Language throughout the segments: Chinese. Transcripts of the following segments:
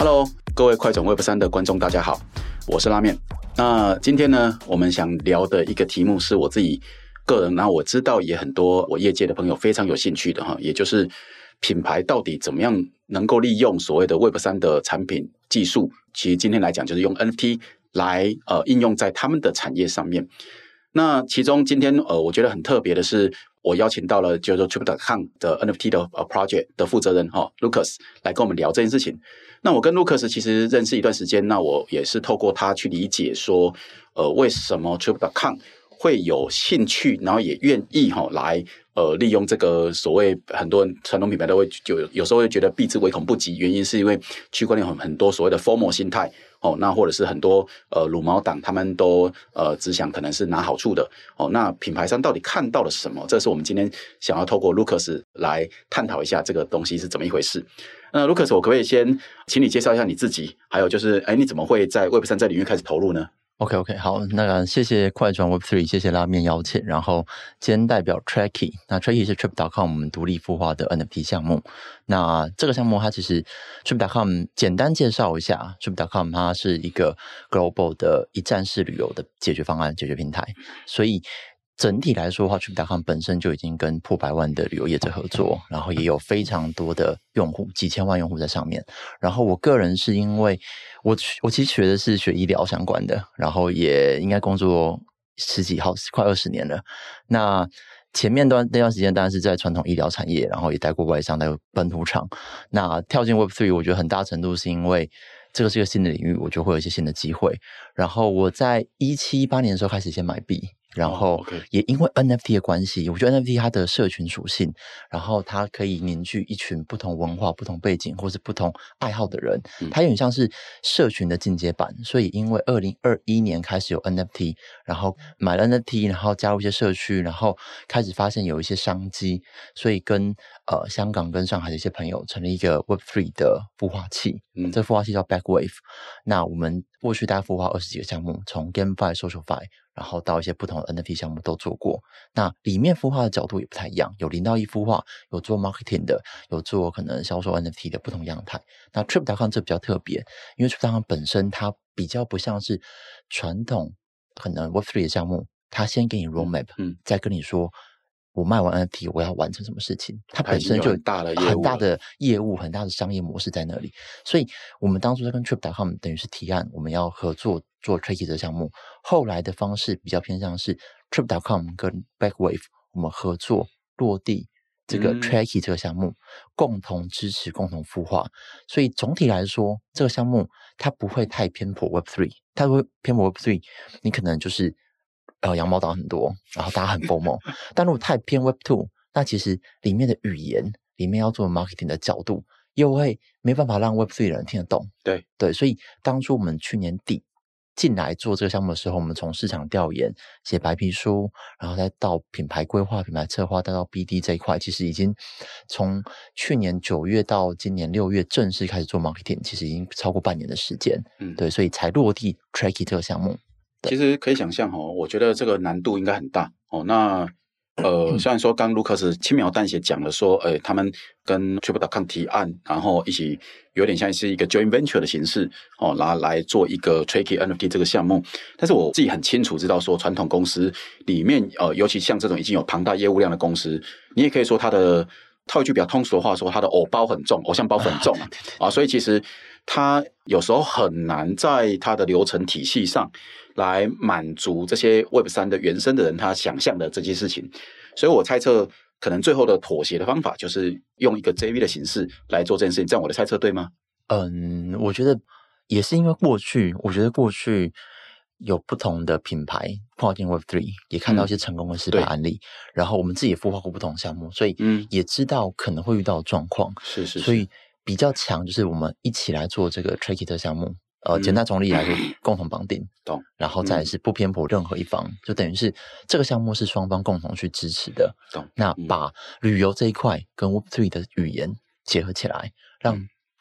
Hello，各位快转 Web 三的观众，大家好，我是拉面。那今天呢，我们想聊的一个题目是我自己个人，然后我知道也很多我业界的朋友非常有兴趣的哈，也就是品牌到底怎么样能够利用所谓的 Web 三的产品技术。其实今天来讲，就是用 NFT 来呃应用在他们的产业上面。那其中今天呃，我觉得很特别的是，我邀请到了就是 Trip.com 的 NFT 的呃 project 的负责人哈、Lucas 来跟我们聊这件事情。那我跟 Lucas 其实认识一段时间，那我也是透过他去理解说，呃，为什么 Trip.com 会有兴趣，然后也愿意哈、哦、来呃利用这个所谓很多人传统品牌都会就有时候会觉得避之唯恐不及，原因是因为区块链很很多所谓的 formal 心态。哦，那或者是很多呃鲁毛党，他们都呃只想可能是拿好处的哦。那品牌商到底看到了什么？这是我们今天想要透过 Lucas 来探讨一下这个东西是怎么一回事。那 Lucas，我可不可以先请你介绍一下你自己？还有就是，哎，你怎么会在 Web 三这领域开始投入呢？OK OK，好，那个谢谢快转 Web3，谢谢拉面邀请。然后今天代表 Tracky，那 Tracky 是 Trip.com 我们独立孵化的 NFT 项目。那这个项目它其实 Trip.com 简单介绍一下，Trip.com 它是一个 Global 的一站式旅游的解决方案、解决平台，所以。整体来说的话，Trip.com 本身就已经跟破百万的旅游业者合作，然后也有非常多的用户，几千万用户在上面。然后我个人是因为我我其实学的是学医疗相关的，然后也应该工作十几好快二十年了。那前面段那段时间当然是在传统医疗产业，然后也待过外商，待过本土厂。那跳进 Web Three，我觉得很大程度是因为这个是一个新的领域，我就会有一些新的机会。然后我在一七一八年的时候开始先买币。然后也因为 NFT 的关系，我觉得 NFT 它的社群属性，然后它可以凝聚一群不同文化、不同背景或是不同爱好的人，它有点像是社群的进阶版。所以因为二零二一年开始有 NFT，然后买了 NFT，然后加入一些社区，然后开始发现有一些商机，所以跟呃香港跟上海的一些朋友成立一个 Web Three 的孵化器，嗯，这孵化器叫 Backwave。那我们过去大概孵化二十几个项目，从 GameFi、SocialFi。然后到一些不同的 NFT 项目都做过，那里面孵化的角度也不太一样，有零到一孵化，有做 marketing 的，有做可能销售 NFT 的不同样态。那 Trip.com 这比较特别，因为 Trip.com 本身它比较不像是传统可能 Web3 的项目，它先给你 roadmap，嗯，再跟你说我卖完 NFT 我要完成什么事情，它本身就很大的很大的业务，很大的商业模式在那里。所以我们当初在跟 Trip.com 等于是提案，我们要合作。做 Tracky 这个项目，后来的方式比较偏向是 Trip.com 跟 Backwave 我们合作落地这个 Tracky 这个项目，嗯、共同支持、共同孵化。所以总体来说，这个项目它不会太偏颇 Web3，它会偏颇 Web3，你可能就是呃羊毛党很多，然后大家很 FOMO。但如果太偏 Web Two，那其实里面的语言、里面要做 marketing 的角度，又会没办法让 Web Three 的人听得懂。对对，所以当初我们去年底。进来做这个项目的时候，我们从市场调研、写白皮书，然后再到品牌规划、品牌策划，再到 BD 这一块，其实已经从去年九月到今年六月正式开始做 marketing，其实已经超过半年的时间。嗯，对，所以才落地 Tracky 这个项目。其实可以想象哦，我觉得这个难度应该很大哦。那呃，虽然说刚 Lucas 轻描淡写讲了说，呃，他们跟 Trip.com 提案，然后一起有点像是一个 joint venture 的形式，哦，拿来做一个 Tricky NFT 这个项目。但是我自己很清楚知道说，传统公司里面，呃，尤其像这种已经有庞大业务量的公司，你也可以说它的套一句比较通俗的话说，它的偶包很重，偶像包很重啊，啊，所以其实它有时候很难在它的流程体系上。来满足这些 Web 三的原生的人他想象的这些事情，所以我猜测可能最后的妥协的方法就是用一个 JV 的形式来做这件事情，这样我的猜测对吗？嗯，我觉得也是因为过去，我觉得过去有不同的品牌跨境 Web 3，也看到一些成功的失败案例，嗯、然后我们自己也孵化过不同项目，所以嗯，也知道可能会遇到状况，是，是是，所以比较强就是我们一起来做这个 tricky 的项目。呃，简单从理来说，共同绑定，懂，然后再是不偏颇任何一方，嗯、就等于是这个项目是双方共同去支持的，懂。那把旅游这一块跟 Web Three 的语言结合起来，让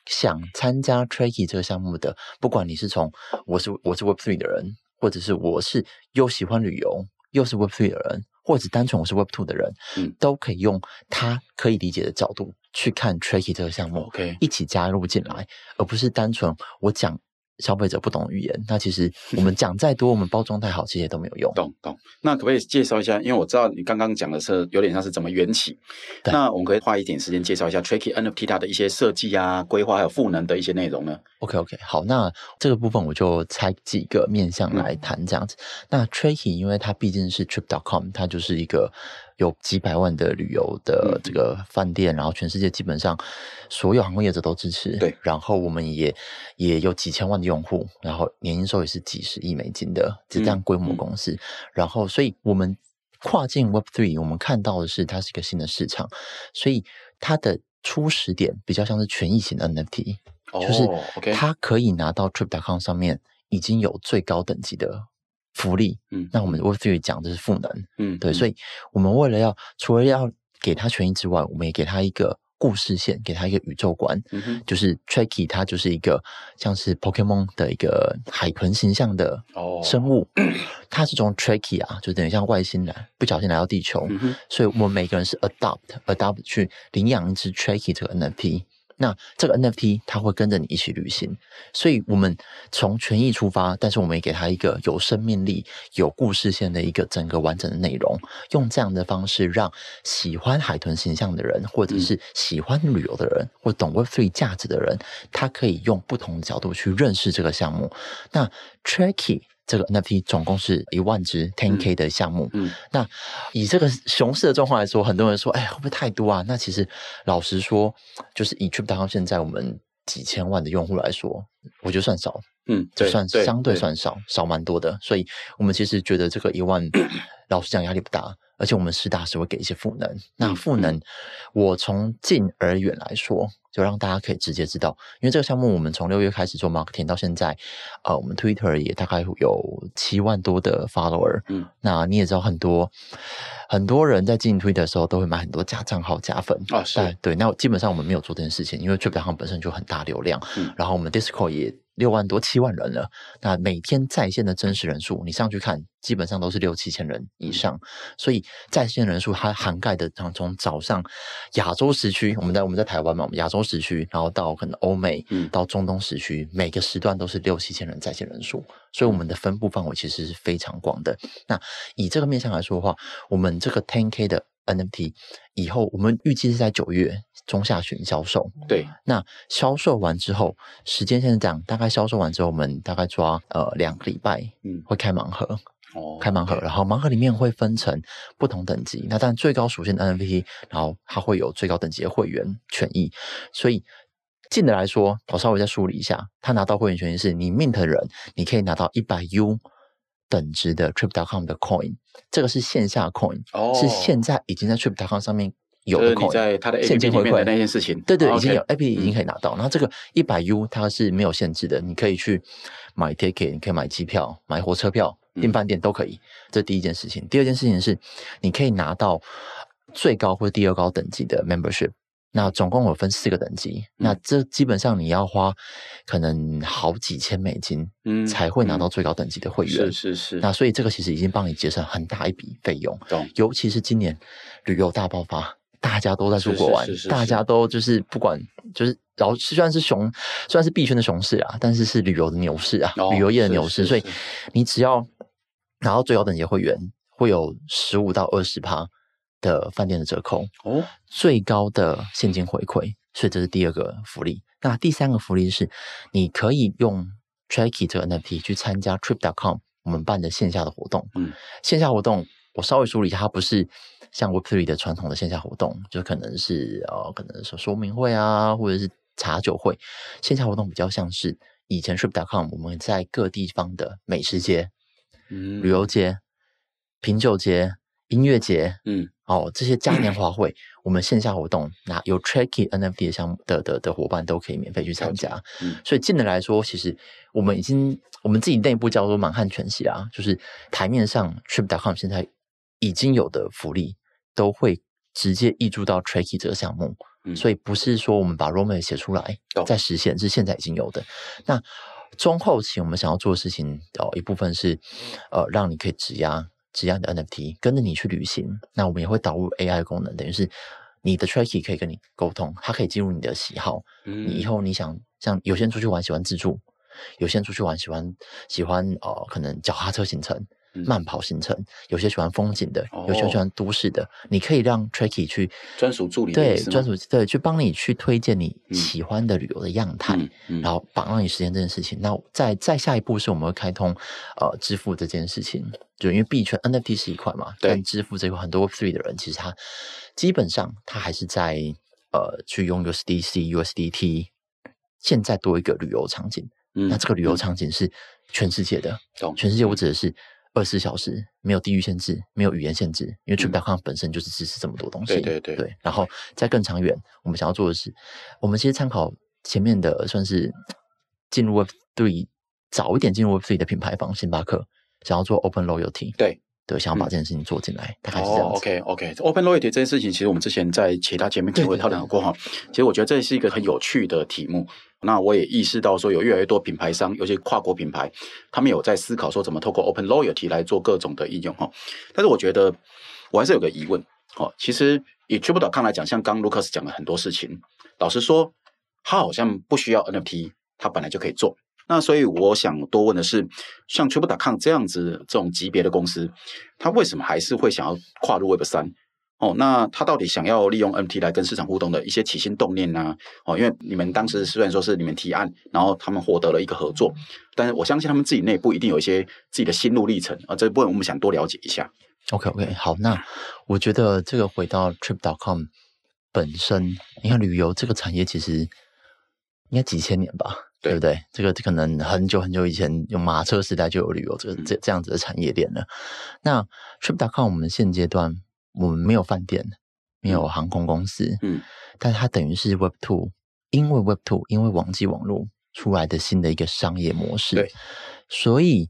想参加 Tricky 这个项目的，不管你是从我是我是 Web Three 的人，或者是我是又喜欢旅游又是 Web Three 的人，或者单纯我是 Web Two 的人，嗯，都可以用他可以理解的角度去看 Tricky 这个项目，OK，一起加入进来，而不是单纯我讲。消费者不懂语言，那其实 我们讲再多，我们包装太好，其实也都没有用。懂懂。那可不可以介绍一下？因为我知道你刚刚讲的是有点像是怎么缘起。那我们可以花一点时间介绍一下 Tricky NFT 它的一些设计啊、规划还有赋能的一些内容呢？OK OK，好，那这个部分我就拆几个面向来谈这样子。嗯、那 Tricky 因为它毕竟是 Trip.com，它就是一个。有几百万的旅游的这个饭店，嗯、然后全世界基本上所有航空业者都支持。对，然后我们也也有几千万的用户，然后年营收也是几十亿美金的，就这样规模公司。然后，所以我们跨境 Web Three，我们看到的是它是一个新的市场，所以它的初始点比较像是权益型的 NFT，、哦、就是它可以拿到 Trip.com 上面已经有最高等级的。福利，嗯，那我们 Web3 讲的是赋能，嗯，对，所以我们为了要除了要给他权益之外，我们也给他一个故事线，给他一个宇宙观，就是。Tricky，它就是一个像是 Pokemon 的一个海豚形象的生物，哦、它是从 Tricky 啊，就等于像外星人不小心来到地球，嗯，所以我们每个人是 adopt adopt 去领养一只 Tricky 这个 NFT。那这个 NFT 它会跟着你一起旅行，所以我们从权益出发，但是我们也给它一个有生命力、有故事线的一个整个完整的内容，用这样的方式让喜欢海豚形象的人，或者是喜欢旅游的人，或懂 Web3 价值的人，他可以用不同的角度去认识这个项目。那 Tricky。这个 NFT 总共是一万只 Ten K 的项目。嗯，嗯，那以这个熊市的状况来说，很多人说，哎，会不会太多啊？那其实老实说，就是以 Trip.com 现在我们几千万的用户来说，我觉得算少。嗯，就算相对算少，少蛮多的。所以我们其实觉得这个一万，老实讲压力不大。而且我们实打实会给一些赋能。那赋能，我从近而远来说，就让大家可以直接知道，因为这个项目我们从六月开始做 marketing 到现在，呃，我们 Twitter 也大概有七万多的 follower。嗯，那你也知道，很多很多人在进 Twitter 的时候都会买很多假账号假粉啊，是对。那基本上我们没有做这件事情，因为 Trip.com 本身就很大流量。嗯，然后我们 Discord 也。六万多七万人了，那每天在线的真实人数，你上去看，基本上都是六七千人以上。所以在线人数它涵盖的，从早上亚洲时区，我们在我们在台湾嘛，我们亚洲时区，然后到可能欧美，到中东时区，每个时段都是六七千人在线人数。所以我们的分布范围其实是非常广的。那以这个面向来说的话，我们这个 Ten K 的 NFT 以后，我们预计是在九月中下旬销售。对，那销售完之后，时间现在这样，大概销售完之后，我们大概抓呃两个礼拜，嗯，会开盲盒。哦，开盲盒，然后盲盒里面会分成不同等级。那当然最高属性的 NFT，然后它会有最高等级的会员权益。所以近的来说，我稍微再梳理一下，他拿到会员权益是你 mint 的人，你可以拿到一百 U。等值的 Trip.com 的 Coin，这个是线下 Coin，哦，是现在已经在 Trip.com 上面有的 Coin，在它的现金回馈的那件事情，对对，已经有 APP 已经可以拿到。然后这个一百 U 它是没有限制的，你可以去买 Ticket，你可以买机票、买火车票、订饭店都可以。这第一件事情。第二件事情是，你可以拿到最高或第二高等级的 Membership。那总共有分四个等级，嗯、那这基本上你要花可能好几千美金，嗯，才会拿到最高等级的会员。是是是。那所以这个其实已经帮你节省很大一笔费用。懂。尤其是今年旅游大爆发，大家都在出国玩，是是是是大家都就是不管就是，然后虽然是熊，虽然是币圈的熊市啊，但是是旅游的牛市啊，哦、旅游业的牛市。所以你只要拿到最高等级的会员，会有十五到二十趴。的饭店的折扣哦，最高的现金回馈，所以这是第二个福利。那第三个福利是，你可以用 Tracky 这个 NFT 去参加 Trip.com 我们办的线下的活动。嗯，线下活动我稍微梳理一下，它不是像 Web3 的传统的线下活动，就可能是呃，可能说说明会啊，或者是茶酒会。线下活动比较像是以前 Trip.com 我们在各地方的美食街、嗯，旅游街、品酒街、音乐节，嗯。哦，这些嘉年 华会，我们线下活动，那有 Tricky NFT 的项目的的的伙伴都可以免费去参加。嗯，所以近的来说，其实我们已经我们自己内部叫做满汉全席啊，就是台面上 Trip.com 现在已经有的福利，都会直接溢注到 Tricky 这个项目。嗯，所以不是说我们把 roadmap 写出来再实现，是现在已经有的。那中后期我们想要做的事情，哦，一部分是呃，让你可以质押。质押的 NFT 跟着你去旅行，那我们也会导入 AI 功能，等于是你的 Tracky 可以跟你沟通，它可以记录你的喜好。嗯，你以后你想像有些人出去玩喜欢自助，有些人出去玩喜欢喜欢呃可能脚踏车行程。慢跑行程，有些喜欢风景的，有些喜欢都市的。你可以让 Tracky 去专属助理，对，专属对，去帮你去推荐你喜欢的旅游的样态，然后帮让你实现这件事情。那再再下一步是我们会开通呃支付这件事情，就因为币圈 NFT 是一块嘛，但支付这块很多 Web3 的人其实他基本上他还是在呃去用 USDC、USDT，现在多一个旅游场景，那这个旅游场景是全世界的，全世界我指的是。二十四小时没有地域限制，没有语言限制，因为 Trip.com 本身就是支持这么多东西。对对对，对。然后在更长远，我们想要做的是，我们其实参考前面的，算是进入 Web3 早一点进入 Web3 的品牌方星巴克，想要做 Open Loyalty。对。对，想要把这件事情做进来，嗯、大概是这样子。哦、OK OK，Open Loyalty 这件事情，其实我们之前在其他节目会讨论过哈。其实我觉得这是一个很有趣的题目。那我也意识到说，有越来越多品牌商，尤其跨国品牌，他们有在思考说怎么透过 Open Loyalty 来做各种的应用哈。但是我觉得我还是有个疑问哦。其实以 Triple.com 来讲，像刚 Lucas 讲了很多事情，老实说，他好像不需要 NFT，他本来就可以做。那所以我想多问的是，像 Trip.com 这样子这种级别的公司，它为什么还是会想要跨入 Web 三？哦，那他到底想要利用 MT 来跟市场互动的一些起心动念呢？哦，因为你们当时虽然说是你们提案，然后他们获得了一个合作，但是我相信他们自己内部一定有一些自己的心路历程啊。这部分我们想多了解一下。OK OK，好，那我觉得这个回到 Trip.com 本身，你看旅游这个产业其实应该几千年吧。对不对？这个可能很久很久以前，用马车时代就有旅游这个这这样子的产业链了。那 Trip.com 我们现阶段我们没有饭店，没有航空公司，嗯，但它等于是 Web Two，因为 Web Two，因为网际网络出来的新的一个商业模式，对，所以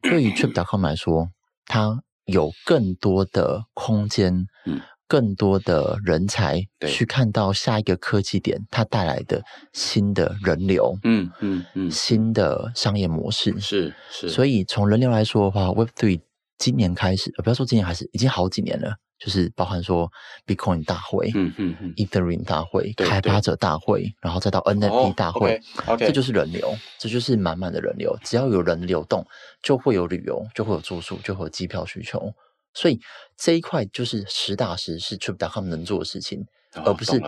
对于 Trip.com 来说，它有更多的空间，嗯。更多的人才去看到下一个科技点，它带来的新的人流，嗯嗯嗯，新的商业模式是是。所以从人流来说的话，Web Three 今年开始，呃，不要说今年开始，已经好几年了，就是包含说 Bitcoin 大会，嗯嗯嗯，Ethereum 大会，开发者大会，然后再到 NFT 大会，这就是人流，这就是满满的人流。只要有人流动，就会有旅游，就会有住宿，就会有机票需求。所以这一块就是实打实是 Trip.com 能做的事情，哦、而不是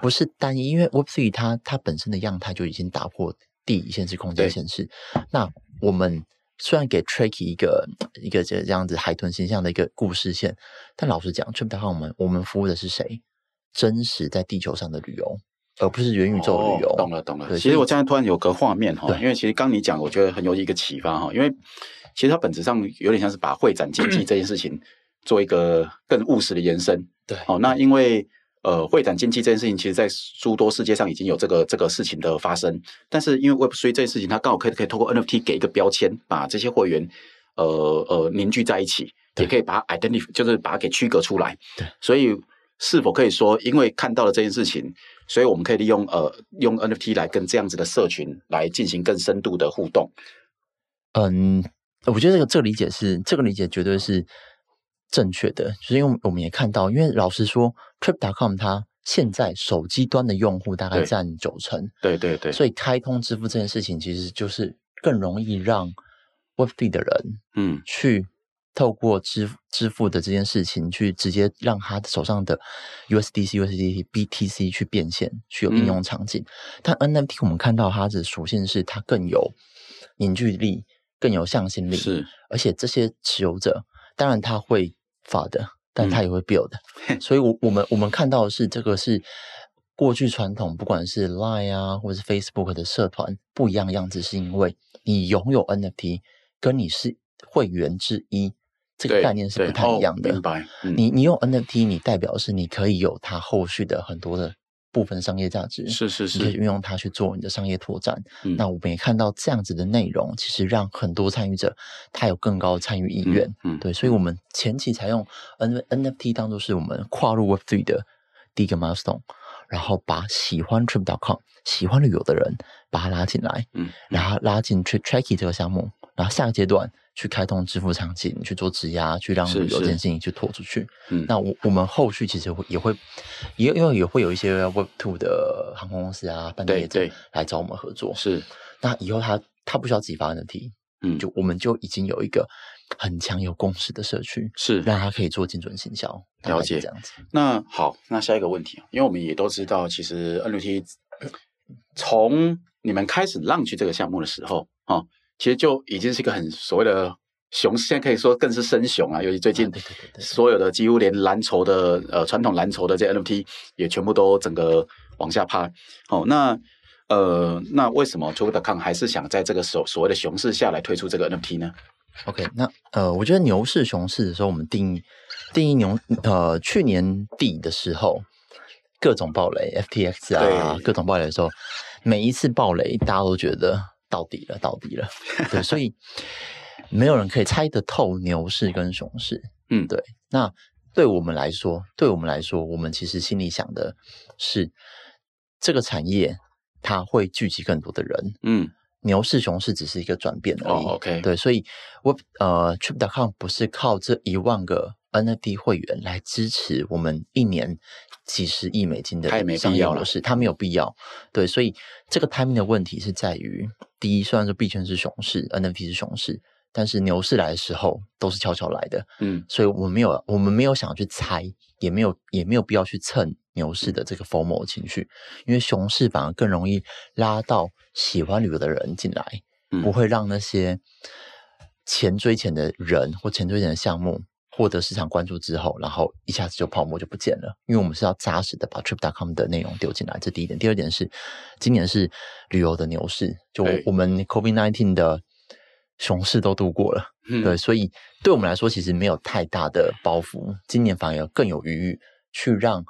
不是单一。因为 Web3 它它本身的样态就已经打破地理限制、空间限制。那我们虽然给 Tricky 一个一个这这样子海豚形象的一个故事线，但老实讲，Trip.com 我们我们服务的是谁？真实在地球上的旅游，而不是元宇宙的旅游。哦、懂了，懂了。对，其实我现在突然有个画面哈，因为其实刚你讲，我觉得很有一个启发哈，因为。其实它本质上有点像是把会展经济 这件事情做一个更务实的延伸。对，哦，那因为呃，会展经济这件事情，其实在诸多世界上已经有这个这个事情的发生。但是因为 Web3 这件事情，它刚好可以可以透过 NFT 给一个标签，把这些会员呃呃凝聚在一起，也可以把它 identify，就是把它给区隔出来。对，所以是否可以说，因为看到了这件事情，所以我们可以利用呃用 NFT 来跟这样子的社群来进行更深度的互动？嗯。我觉得这个这个理解是这个理解绝对是正确的，就是因为我们也看到，因为老实说，Trip.com 它现在手机端的用户大概占九成，对对对，所以开通支付这件事情其实就是更容易让 Web3 的人，嗯，去透过支支付的这件事情，去直接让他手上的 USDC、USDT、BTC 去变现，去有应用场景。嗯、但 NFT 我们看到它的属性是它更有凝聚力。更有向心力，是，而且这些持有者，当然他会发的，但他也会 build 的，嗯、所以我，我我们我们看到的是这个是过去传统，不管是 Line 啊，或者是 Facebook 的社团不一样的样子，是因为你拥有 NFT，跟你是会员之一，这个概念是不太一样的。哦、明白？嗯、你你用 NFT，你代表是你可以有它后续的很多的。部分商业价值是是是，你可以运用它去做你的商业拓展。嗯、那我们也看到这样子的内容，其实让很多参与者他有更高的参与意愿。嗯，嗯对，所以我们前期采用 N NFT 当做是我们跨入 Web Three 的第一个 milestone，然后把喜欢 Trip.com、喜欢旅游的人把他拉进来，嗯，然后拉进 Tracky 这个项目，然后下个阶段去开通支付场景，去做质押，去让旅游这件事情去拖出去。嗯，那我我们后续其实会也会也因为也会有一些 Web Two 的航空公司啊、饭店业者来找我们合作。是，那以后他他不需要自己发 NFT，嗯，就我们就已经有一个很强有共识的社区，是让他可以做精准行销。了解这样子。那好，那下一个问题，因为我们也都知道，其实 NFT 从你们开始 launch 这个项目的时候啊。其实就已经是一个很所谓的熊市，现在可以说更是深熊啊！尤其最近所有的几乎连蓝筹的呃传统蓝筹的这 NFT 也全部都整个往下趴。哦，那呃那为什么 Trip.com 还是想在这个所所谓的熊市下来推出这个 NFT 呢？OK，那呃我觉得牛市熊市的时候，我们定义定义牛呃去年底的时候各种暴雷 FTX 啊各种暴雷的时候，每一次暴雷大家都觉得。到底了，到底了，对，所以没有人可以猜得透牛市跟熊市，嗯，对。那对我们来说，对我们来说，我们其实心里想的是，这个产业它会聚集更多的人，嗯，牛市熊市只是一个转变而已，哦，OK，对。所以我呃，Trip.com 不是靠这一万个 NFT 会员来支持我们一年。几十亿美金的商业模式，他也没必要了，是他没有必要。对，所以这个 timing 的问题是在于，第一，虽然说币圈是熊市，NFT 是熊市，但是牛市来的时候都是悄悄来的。嗯，所以我们没有，我们没有想要去猜，也没有，也没有必要去蹭牛市的这个 FOMO 情绪，因为熊市反而更容易拉到喜欢旅游的人进来，嗯，不会让那些钱追钱的人或钱追钱的项目。获得市场关注之后，然后一下子就泡沫就不见了，因为我们是要扎实的把 Trip.com 的内容丢进来，这第一点。第二点是，今年是旅游的牛市，就我们 COVID-19 的熊市都度过了，嗯、对，所以对我们来说其实没有太大的包袱。今年反而更有余裕去让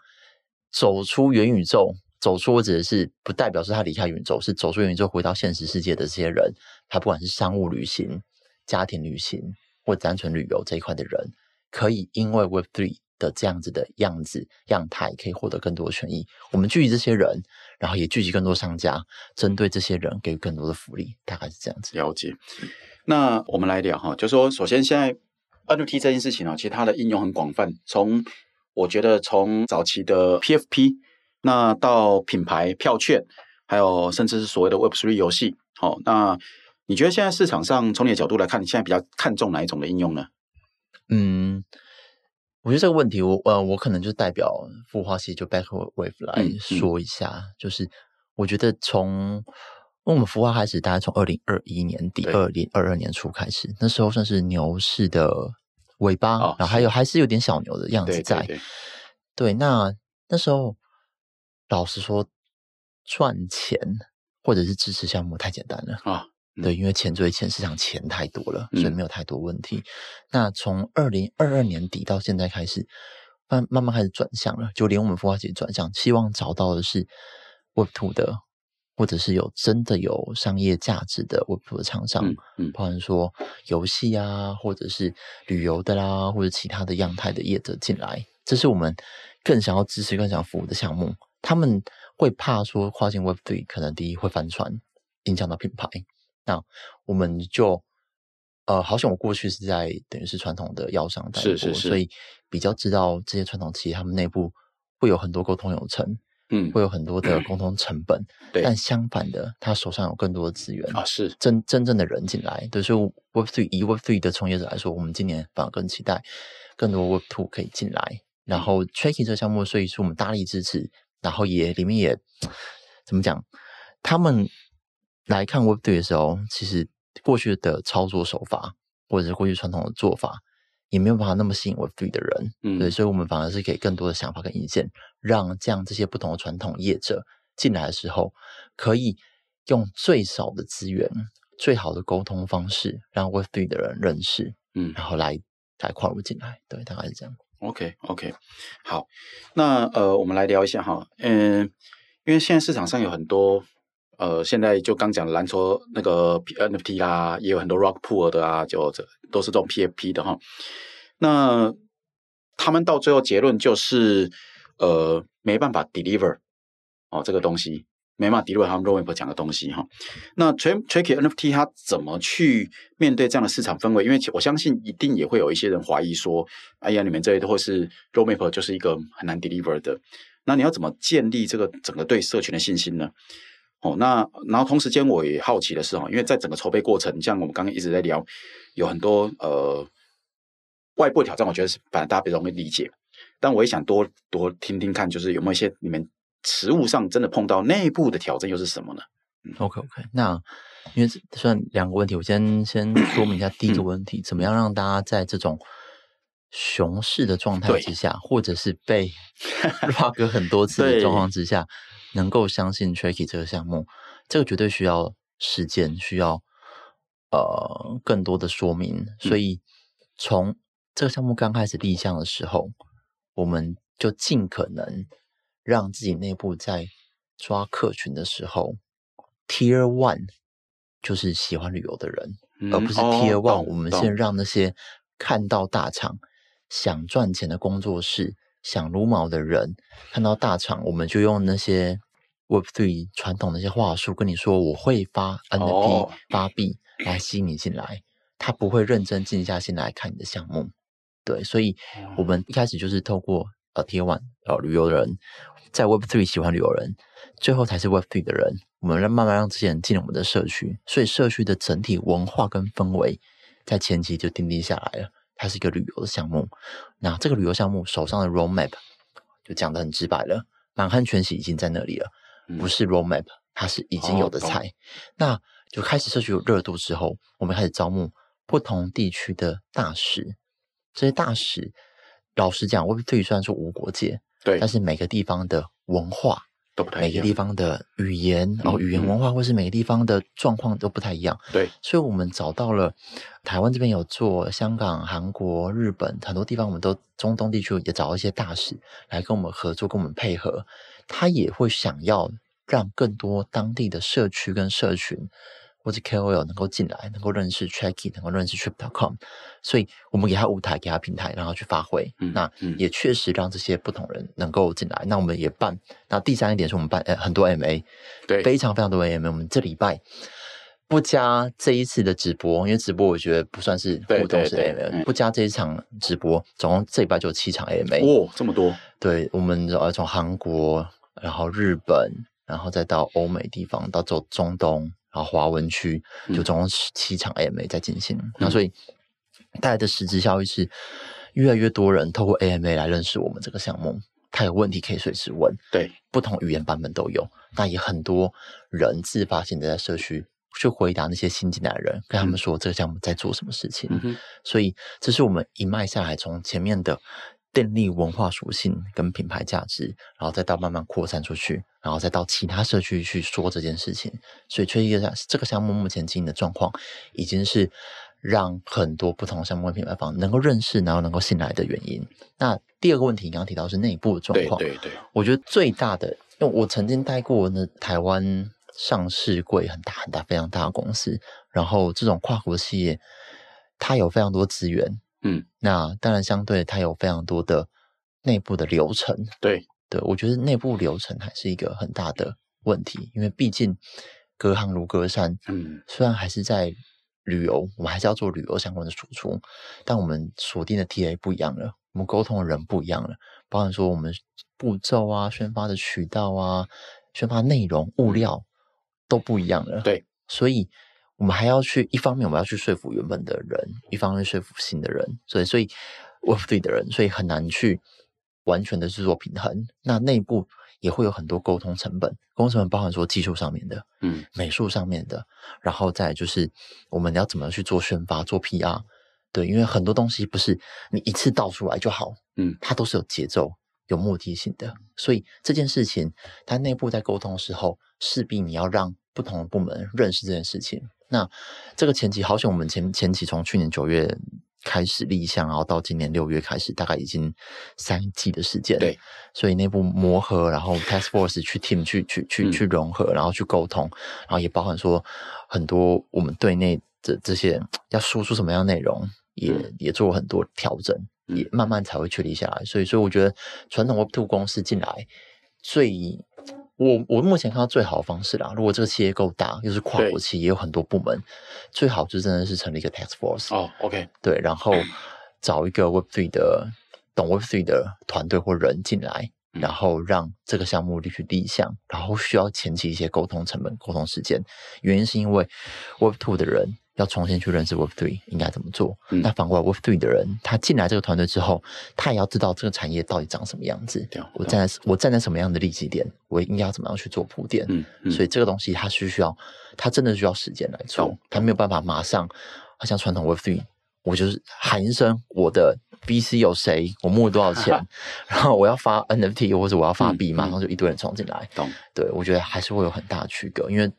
走出元宇宙，走出我指的是不代表是他离开元宇宙，是走出元宇宙回到现实世界的这些人，他不管是商务旅行、家庭旅行或单纯旅游这一块的人。可以因为 Web Three 的这样子的样子样态，可以获得更多的权益。我们聚集这些人，然后也聚集更多商家，针对这些人给予更多的福利，大概是这样子。了解。那我们来聊哈，就是说首先现在 NFT 这件事情啊，其实它的应用很广泛。从我觉得从早期的 PFP，那到品牌票券，还有甚至是所谓的 Web Three 游戏。好，那你觉得现在市场上从你的角度来看，你现在比较看重哪一种的应用呢？嗯，我觉得这个问题我，我呃，我可能就代表孵化器就 Backwave 来说一下，嗯嗯、就是我觉得从我们孵化开始，大概从二零二一年底、二零二二年初开始，那时候算是牛市的尾巴，哦、然后还有还是有点小牛的样子在。对，对，对，对，那那时候老实说，赚钱或者是支持项目太简单了啊。哦对，因为钱追钱，市场钱太多了，所以没有太多问题。嗯、那从二零二二年底到现在开始，慢慢慢开始转向了，就连我们孵化器转向，希望找到的是 Web Two 的，或者是有真的有商业价值的 Web Two 的厂商，嗯，嗯包含说游戏啊，或者是旅游的啦，或者其他的样态的业者进来，这是我们更想要支持、更想服务的项目。他们会怕说跨境 Web Three 可能第一会翻船，影响到品牌。那我们就呃，好像我过去是在等于是传统的药商待过，是是是，所以比较知道这些传统企业他们内部会有很多沟通流程，嗯，会有很多的沟通成本。对、嗯，但相反的，他手上有更多的资源啊，是真真正的人进来。对，所以 Web Three 以 Web Three 的从业者来说，我们今年反而更期待更多 Web Two 可以进来。然后 Tracky 这个项目，所以是我们大力支持。然后也里面也怎么讲，他们。来看 Web3 的时候，其实过去的操作手法，或者是过去传统的做法，也没有办法那么吸引 Web3 的人。嗯，对，所以我们反而是给更多的想法跟意见，让这样这些不同的传统业者进来的时候，可以用最少的资源、最好的沟通方式，让 Web3 的人认识，嗯，然后来来跨入进来。对，大概是这样。OK，OK，okay, okay. 好，那呃，我们来聊一下哈，嗯，因为现在市场上有很多。呃，现在就刚讲蓝筹那个 NFT 啦，也有很多 Rock Pool 的啊，就这都是这种 PFP 的哈。那他们到最后结论就是，呃，没办法 deliver 哦这个东西，没办法 deliver 他们 roadmap 讲的东西哈。那 Tricky NFT 它怎么去面对这样的市场氛围？因为我相信一定也会有一些人怀疑说，哎呀，你们这些或是 roadmap 就是一个很难 deliver 的。那你要怎么建立这个整个对社群的信心呢？哦，那然后同时间我也好奇的是哈，因为在整个筹备过程，像我们刚刚一直在聊，有很多呃外部的挑战，我觉得是反正大家比较容易理解。但我也想多多听听看，就是有没有一些你们实务上真的碰到内部的挑战又是什么呢？嗯，OK OK，那因为算两个问题，我先先说明一下第一个问题，嗯、怎么样让大家在这种熊市的状态之下，或者是被 rug 很多次的状况之下，对能够相信 Tricky 这个项目，这个绝对需要时间，需要呃更多的说明。所以从这个项目刚开始立项的时候，我们就尽可能让自己内部在抓客群的时候，Tier One 就是喜欢旅游的人，嗯、而不是 Tier One。哦、我们先让那些看到大厂想赚钱的工作室、想撸毛的人看到大厂，我们就用那些 Web Three 传统的那些话术跟你说，我会发 NFT、哦、发币来吸引你进来，他不会认真静下心来看你的项目。对，所以我们一开始就是透过呃 Tier One 呃旅游人，在 Web Three 喜欢旅游人，最后才是 Web Three 的人，我们让慢慢让这些人进入我们的社区，所以社区的整体文化跟氛围在前期就奠定下来了。它是一个旅游的项目，那这个旅游项目手上的 Roadmap 就讲的很直白了，满汉全席已经在那里了，不是 Roadmap，它是已经有的菜。哦、那就开始社区有热度之后，我们开始招募不同地区的大使。这些大使，老实讲，我对于虽然说无国界，对，但是每个地方的文化都不太一样，每个地方的语言，哦、语言文化，或是每个地方的状况都不太一样。对，所以我们找到了台湾这边有做，香港、韩国、日本很多地方，我们都中东地区也找一些大使来跟我们合作，跟我们配合。他也会想要让更多当地的社区跟社群。或者 KOL 能够进来，能够认识 Tracky，能够认识 Trip.com，所以我们给他舞台，给他平台，让他去发挥。嗯、那也确实让这些不同人能够进来。那我们也办。那第三一点是我们办呃很多 MA，对，非常非常多 MA。我们这礼拜不加这一次的直播，因为直播我觉得不算是互动式 AMA，不加这一场直播，总共这礼拜就有七场 AMA。哦，这么多！对，我们呃从韩国，然后日本，然后再到欧美地方，到走中东。然后华文区就总共十七场 AMA 在进行，嗯、那所以带来的实质效益是越来越多人透过 AMA 来认识我们这个项目，他有问题可以随时问，对，不同语言版本都有。那也很多人自发性的在社区去回答那些新进来的人，跟他们说这个项目在做什么事情。嗯、所以这是我们一脉下来从前面的。建立文化属性跟品牌价值，然后再到慢慢扩散出去，然后再到其他社区去说这件事情。所以，确实这个项目目前经营的状况，已经是让很多不同项目的品牌方能够认识，然后能够信赖的原因。那第二个问题，你刚刚提到是内部的状况，对对对，我觉得最大的，因为我曾经待过那台湾上市柜很大很大非常大的公司，然后这种跨国企业，它有非常多资源。嗯，那当然，相对它有非常多的内部的流程。对，对我觉得内部流程还是一个很大的问题，因为毕竟隔行如隔山。嗯，虽然还是在旅游，我们还是要做旅游相关的输出，但我们锁定的 TA 不一样了，我们沟通的人不一样了，包含说我们步骤啊、宣发的渠道啊、宣发内容、物料都不一样了。对，所以。我们还要去，一方面我们要去说服原本的人，一方面说服新的人，所以所以 Web3 的人，所以很难去完全的去做平衡。那内部也会有很多沟通成本，沟通成本包含说技术上面的，嗯，美术上面的，然后再就是我们要怎么去做宣发、做 PR，对，因为很多东西不是你一次倒出来就好，嗯，它都是有节奏、有目的性的，所以这件事情它内部在沟通的时候，势必你要让不同的部门认识这件事情。那这个前期，好像我们前前期从去年九月开始立项，然后到今年六月开始，大概已经三季的时间。对，所以内部磨合，然后 task force 去 team 去去去去融合，然后去沟通，然后也包含说很多我们对内的这些要输出什么样内容，也、嗯、也做很多调整，也慢慢才会确立下来。所以，所以我觉得传统 Web2 公司进来最我我目前看到最好的方式啦，如果这个企业够大，又是跨国企业，有很多部门，最好就真的是成立一个 task force 哦，OK，对，然后 找一个 Web Three 的懂 Web Three 的团队或人进来，然后让这个项目立去立项，然后需要前期一些沟通成本、沟通时间，原因是因为 Web Two 的人。要重新去认识 Web Three 应该怎么做？嗯、那反过来 Web Three 的人，他进来这个团队之后，他也要知道这个产业到底长什么样子。我站在我站在什么样的利基点，我应该要怎么样去做铺垫？嗯嗯、所以这个东西它是需要，它真的需要时间来做，它没有办法马上。好像传统 Web Three，我就是喊一声我的 VC 有谁，我募了多少钱，然后我要发 NFT 或者我要发币，马上就一堆人冲进来。懂？对，我觉得还是会有很大的区隔，因为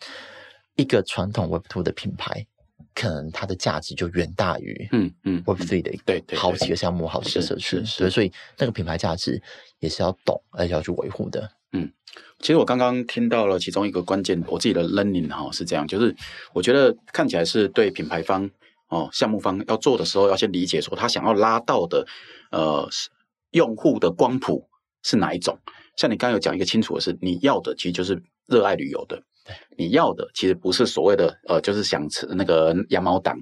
一个传统 Web Two 的品牌。可能它的价值就远大于嗯嗯 Web3 的对对好几个项目好几个社区，对，所以那个品牌价值也是要懂而且要去维护的。嗯，其实我刚刚听到了其中一个关键，我自己的 learning 哈是这样，就是我觉得看起来是对品牌方哦项目方要做的时候，要先理解说他想要拉到的呃用户的光谱是哪一种。像你刚刚有讲一个清楚的是，你要的其实就是热爱旅游的。对，你要的其实不是所谓的呃，就是想吃那个羊毛党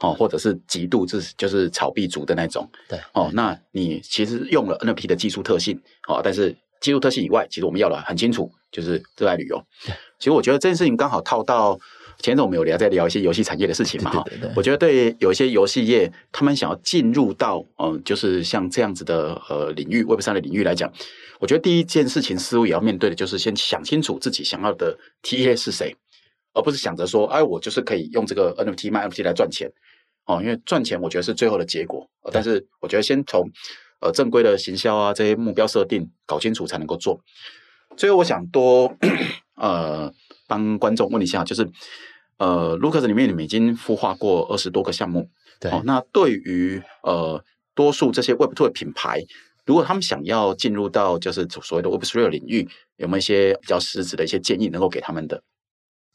哦，或者是极度就是就是炒币族的那种。对哦，那你其实用了 NFT 的技术特性哦，但是技术特性以外，其实我们要的很清楚，就是热爱旅游。其实我觉得这件事情刚好套到前阵我们有聊在聊一些游戏产业的事情嘛哈。我觉得对有一些游戏业，他们想要进入到嗯、呃，就是像这样子的呃领域，Web 三的领域来讲。我觉得第一件事情，似乎也要面对的就是先想清楚自己想要的 TA 是谁，而不是想着说，哎，我就是可以用这个 NFT 卖 NFT 来赚钱哦。因为赚钱，我觉得是最后的结果。但是，我觉得先从呃正规的行销啊这些目标设定搞清楚才能够做。最后，我想多 呃帮观众问一下，就是呃，Lucas 里面你们已经孵化过二十多个项目，对，哦，那对于呃多数这些 Web Two 的品牌。如果他们想要进入到就是所谓的 Web Three 领域，有没有一些比较实质的一些建议能够给他们的？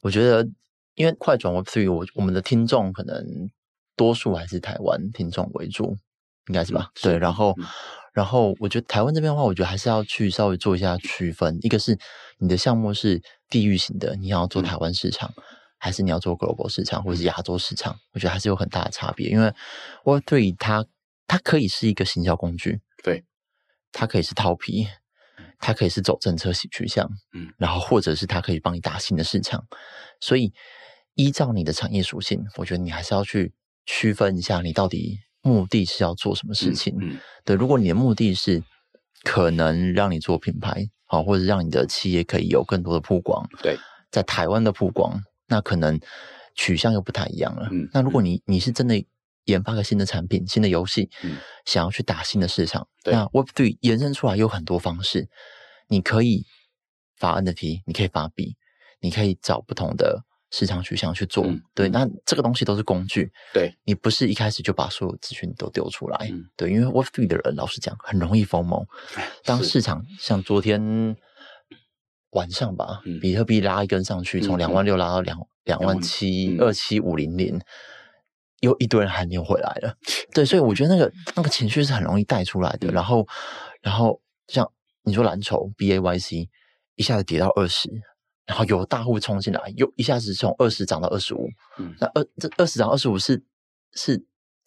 我觉得，因为快转 Web Three，我我们的听众可能多数还是台湾听众为主，应该是吧？嗯、对，然后，嗯、然后我觉得台湾这边的话，我觉得还是要去稍微做一下区分，一个是你的项目是地域型的，你要做台湾市场，嗯、还是你要做 Global 市场或者是亚洲市场？我觉得还是有很大的差别，因为 Web3 它它可以是一个行销工具，对。它可以是套皮，它可以是走政策取向，嗯，然后或者是它可以帮你打新的市场，所以依照你的产业属性，我觉得你还是要去区分一下，你到底目的是要做什么事情。嗯，嗯对，如果你的目的是可能让你做品牌，好，或者让你的企业可以有更多的曝光，对，在台湾的曝光，那可能取向又不太一样了。嗯，那如果你你是真的。研发个新的产品、新的游戏，嗯、想要去打新的市场，对那 Web3 延伸出来有很多方式，你可以发 NFT，你可以发币，你可以找不同的市场取向去做。嗯、对，那这个东西都是工具。对，你不是一开始就把所有资讯都丢出来。嗯、对，因为 Web3 的人老实讲很容易 FOMO。当市场像昨天晚上吧，是比特币拉一根上去，从两万六拉到两两万七二七五零零。又一堆人还没有回来了，对，所以我觉得那个那个情绪是很容易带出来的。然后，然后像你说蓝筹 B A Y C 一下子跌到二十，然后有大户冲进来，又一下子从二十涨到二十五。嗯，那二这二十涨二十五是是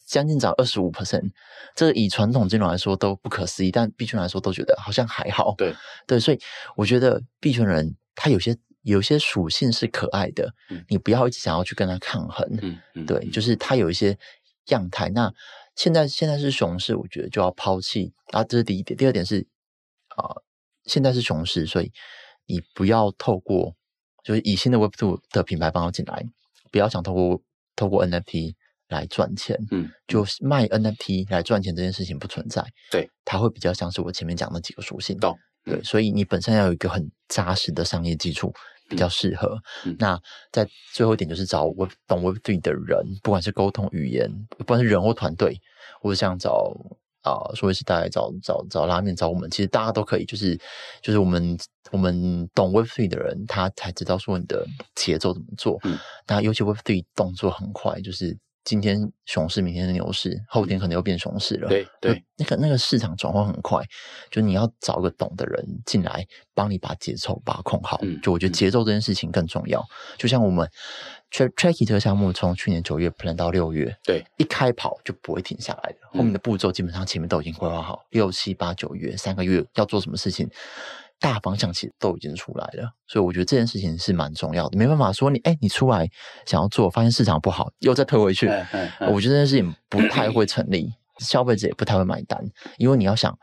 将近涨二十五 percent，这以传统金融来说都不可思议，但币圈来说都觉得好像还好。对对，所以我觉得币圈人他有些。有些属性是可爱的，嗯、你不要一直想要去跟他抗衡。嗯嗯、对，就是他有一些样态。那现在现在是熊市，我觉得就要抛弃啊，这是第一点。第二点是啊、呃，现在是熊市，所以你不要透过就是以新的 Web2 的品牌方式进来，不要想透过透过 NFT 来赚钱。嗯，就卖 NFT 来赚钱这件事情不存在。对，它会比较像是我前面讲的几个属性。懂。对，所以你本身要有一个很扎实的商业基础。比较适合。嗯、那在最后一点就是找 Web 懂 Web3 的人，不管是沟通语言，不管是人或团队，或者像找啊，说是大家找找找拉面找我们，其实大家都可以。就是就是我们我们懂 Web3 的人，他才知道说你的节奏怎么做。嗯、那尤其 Web3 动作很快，就是今天熊市，明天是牛市，后天可能又变熊市了。对对，那个那个市场转换很快，就你要找个懂的人进来帮你把节奏把控好。嗯，就我觉得节奏这件事情更重要。嗯、就像我们 Tracky 这个项目，从去年九月 plan 到六月，对，一开跑就不会停下来的。后面的步骤基本上前面都已经规划好，六七八九月三个月要做什么事情。大方向其实都已经出来了，所以我觉得这件事情是蛮重要的。没办法说你，哎，你出来想要做，发现市场不好，又再退回去。我觉得这件事情不太会成立，消费者也不太会买单，因为你要想，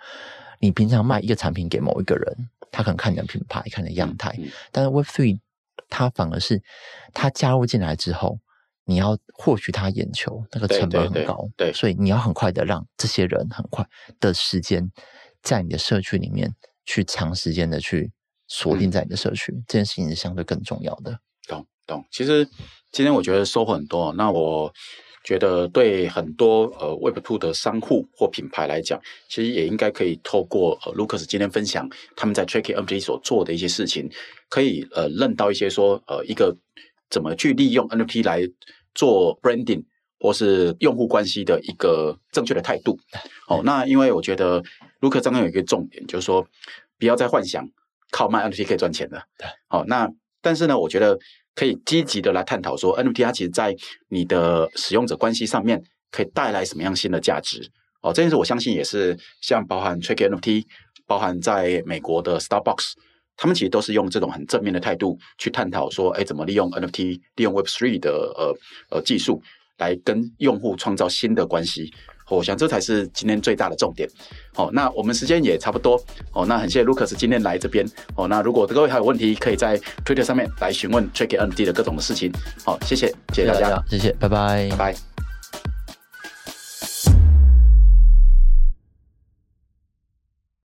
你平常卖一个产品给某一个人，他可能看你的品牌，看你的样态，但是 Web Three 它反而是他加入进来之后，你要获取他眼球，那个成本很高，对，对，对，所以你要很快的让这些人很快的时间在你的社区里面。去长时间的去锁定在你的社区，嗯、这件事情是相对更重要的。懂懂。其实今天我觉得收获很多。那我觉得对很多呃 Web Two 的商户或品牌来讲，其实也应该可以透过呃 Lucas 今天分享他们在 Tricky NFT 所做的一些事情，可以呃认到一些说呃一个怎么去利用 NFT 来做 branding 或是用户关系的一个正确的态度。好、哦，那因为我觉得。卢克刚刚有一个重点，就是说不要再幻想靠卖 NFT 可以赚钱了。对，好，那但是呢，我觉得可以积极的来探讨说，NFT 它其实在你的使用者关系上面可以带来什么样新的价值。哦，这件事我相信也是像包含 Tracky NFT，包含在美国的 Starbucks，他们其实都是用这种很正面的态度去探讨说，哎，怎么利用 NFT，利用 Web Three 的呃呃技术来跟用户创造新的关系。我想这才是今天最大的重点。好，那我们时间也差不多。哦，那很谢谢 Lucas 今天来这边。哦，那如果各位还有问题，可以在 Twitter 上面来询问 Tricky N D 的各种的事情。好，谢谢，谢谢大家，谢谢，拜拜，拜拜。